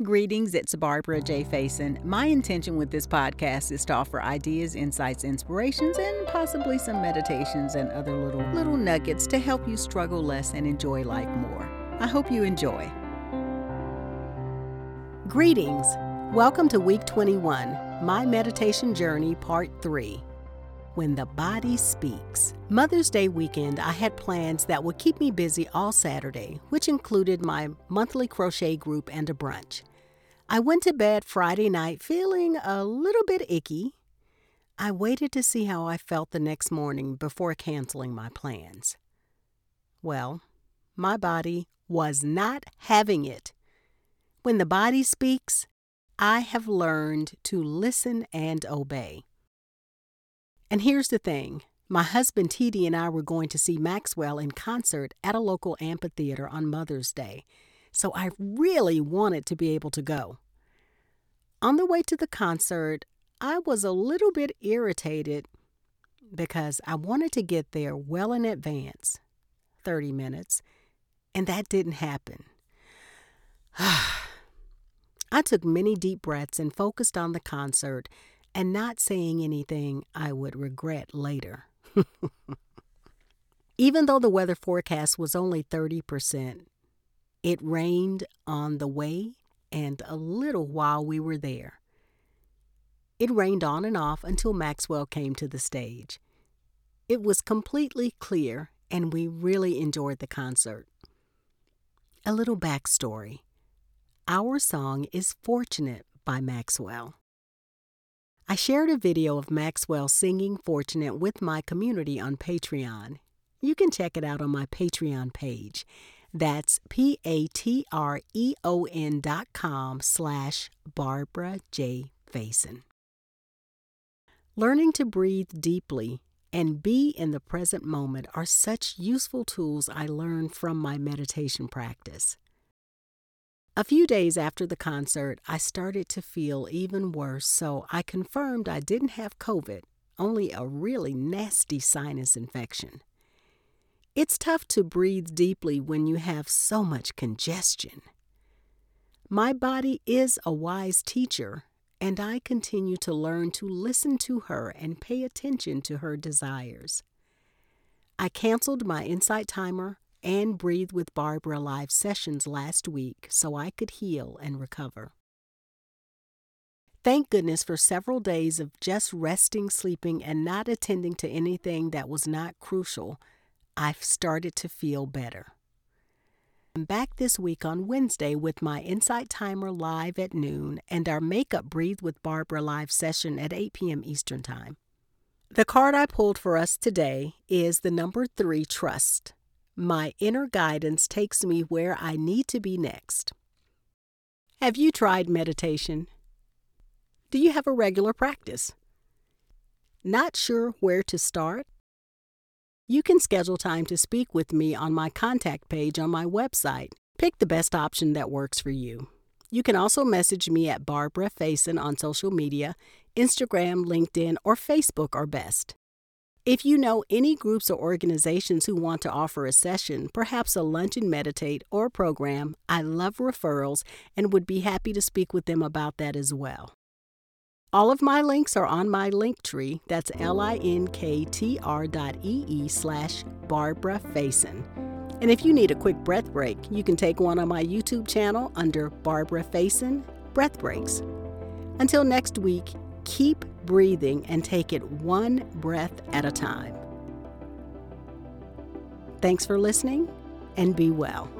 Greetings, it's Barbara J. Faison. My intention with this podcast is to offer ideas, insights, inspirations, and possibly some meditations and other little little nuggets to help you struggle less and enjoy life more. I hope you enjoy. Greetings. Welcome to week 21, My Meditation Journey, Part 3 when the body speaks. Mother's Day weekend, I had plans that would keep me busy all Saturday, which included my monthly crochet group and a brunch. I went to bed Friday night feeling a little bit icky. I waited to see how I felt the next morning before canceling my plans. Well, my body was not having it. When the body speaks, I have learned to listen and obey. And here's the thing my husband T.D. and I were going to see Maxwell in concert at a local amphitheater on Mother's Day, so I really wanted to be able to go. On the way to the concert, I was a little bit irritated because I wanted to get there well in advance 30 minutes, and that didn't happen. I took many deep breaths and focused on the concert and not saying anything I would regret later. Even though the weather forecast was only 30%, it rained on the way and a little while we were there. It rained on and off until Maxwell came to the stage. It was completely clear, and we really enjoyed the concert. A little backstory Our song is Fortunate by Maxwell. I shared a video of Maxwell singing Fortunate with my community on Patreon. You can check it out on my Patreon page. That's P-A-T-R-E-O-N dot com slash Barbara J. Faison. Learning to breathe deeply and be in the present moment are such useful tools I learned from my meditation practice. A few days after the concert, I started to feel even worse, so I confirmed I didn't have COVID, only a really nasty sinus infection. It's tough to breathe deeply when you have so much congestion. My body is a wise teacher, and I continue to learn to listen to her and pay attention to her desires. I canceled my Insight Timer and Breathe with Barbara live sessions last week so I could heal and recover. Thank goodness for several days of just resting, sleeping, and not attending to anything that was not crucial, I've started to feel better. I'm back this week on Wednesday with my Insight Timer live at noon and our Makeup Breathe with Barbara live session at 8 p.m. Eastern Time. The card I pulled for us today is the number three Trust. My inner guidance takes me where I need to be next. Have you tried meditation? Do you have a regular practice? Not sure where to start? You can schedule time to speak with me on my contact page on my website. Pick the best option that works for you. You can also message me at Barbara Faison on social media. Instagram, LinkedIn, or Facebook are best. If you know any groups or organizations who want to offer a session, perhaps a lunch and meditate or program, I love referrals and would be happy to speak with them about that as well. All of my links are on my Linktree. That's ee slash Barbara Faison. And if you need a quick breath break, you can take one on my YouTube channel under Barbara Faison Breath Breaks. Until next week, keep breathing and take it one breath at a time. Thanks for listening and be well.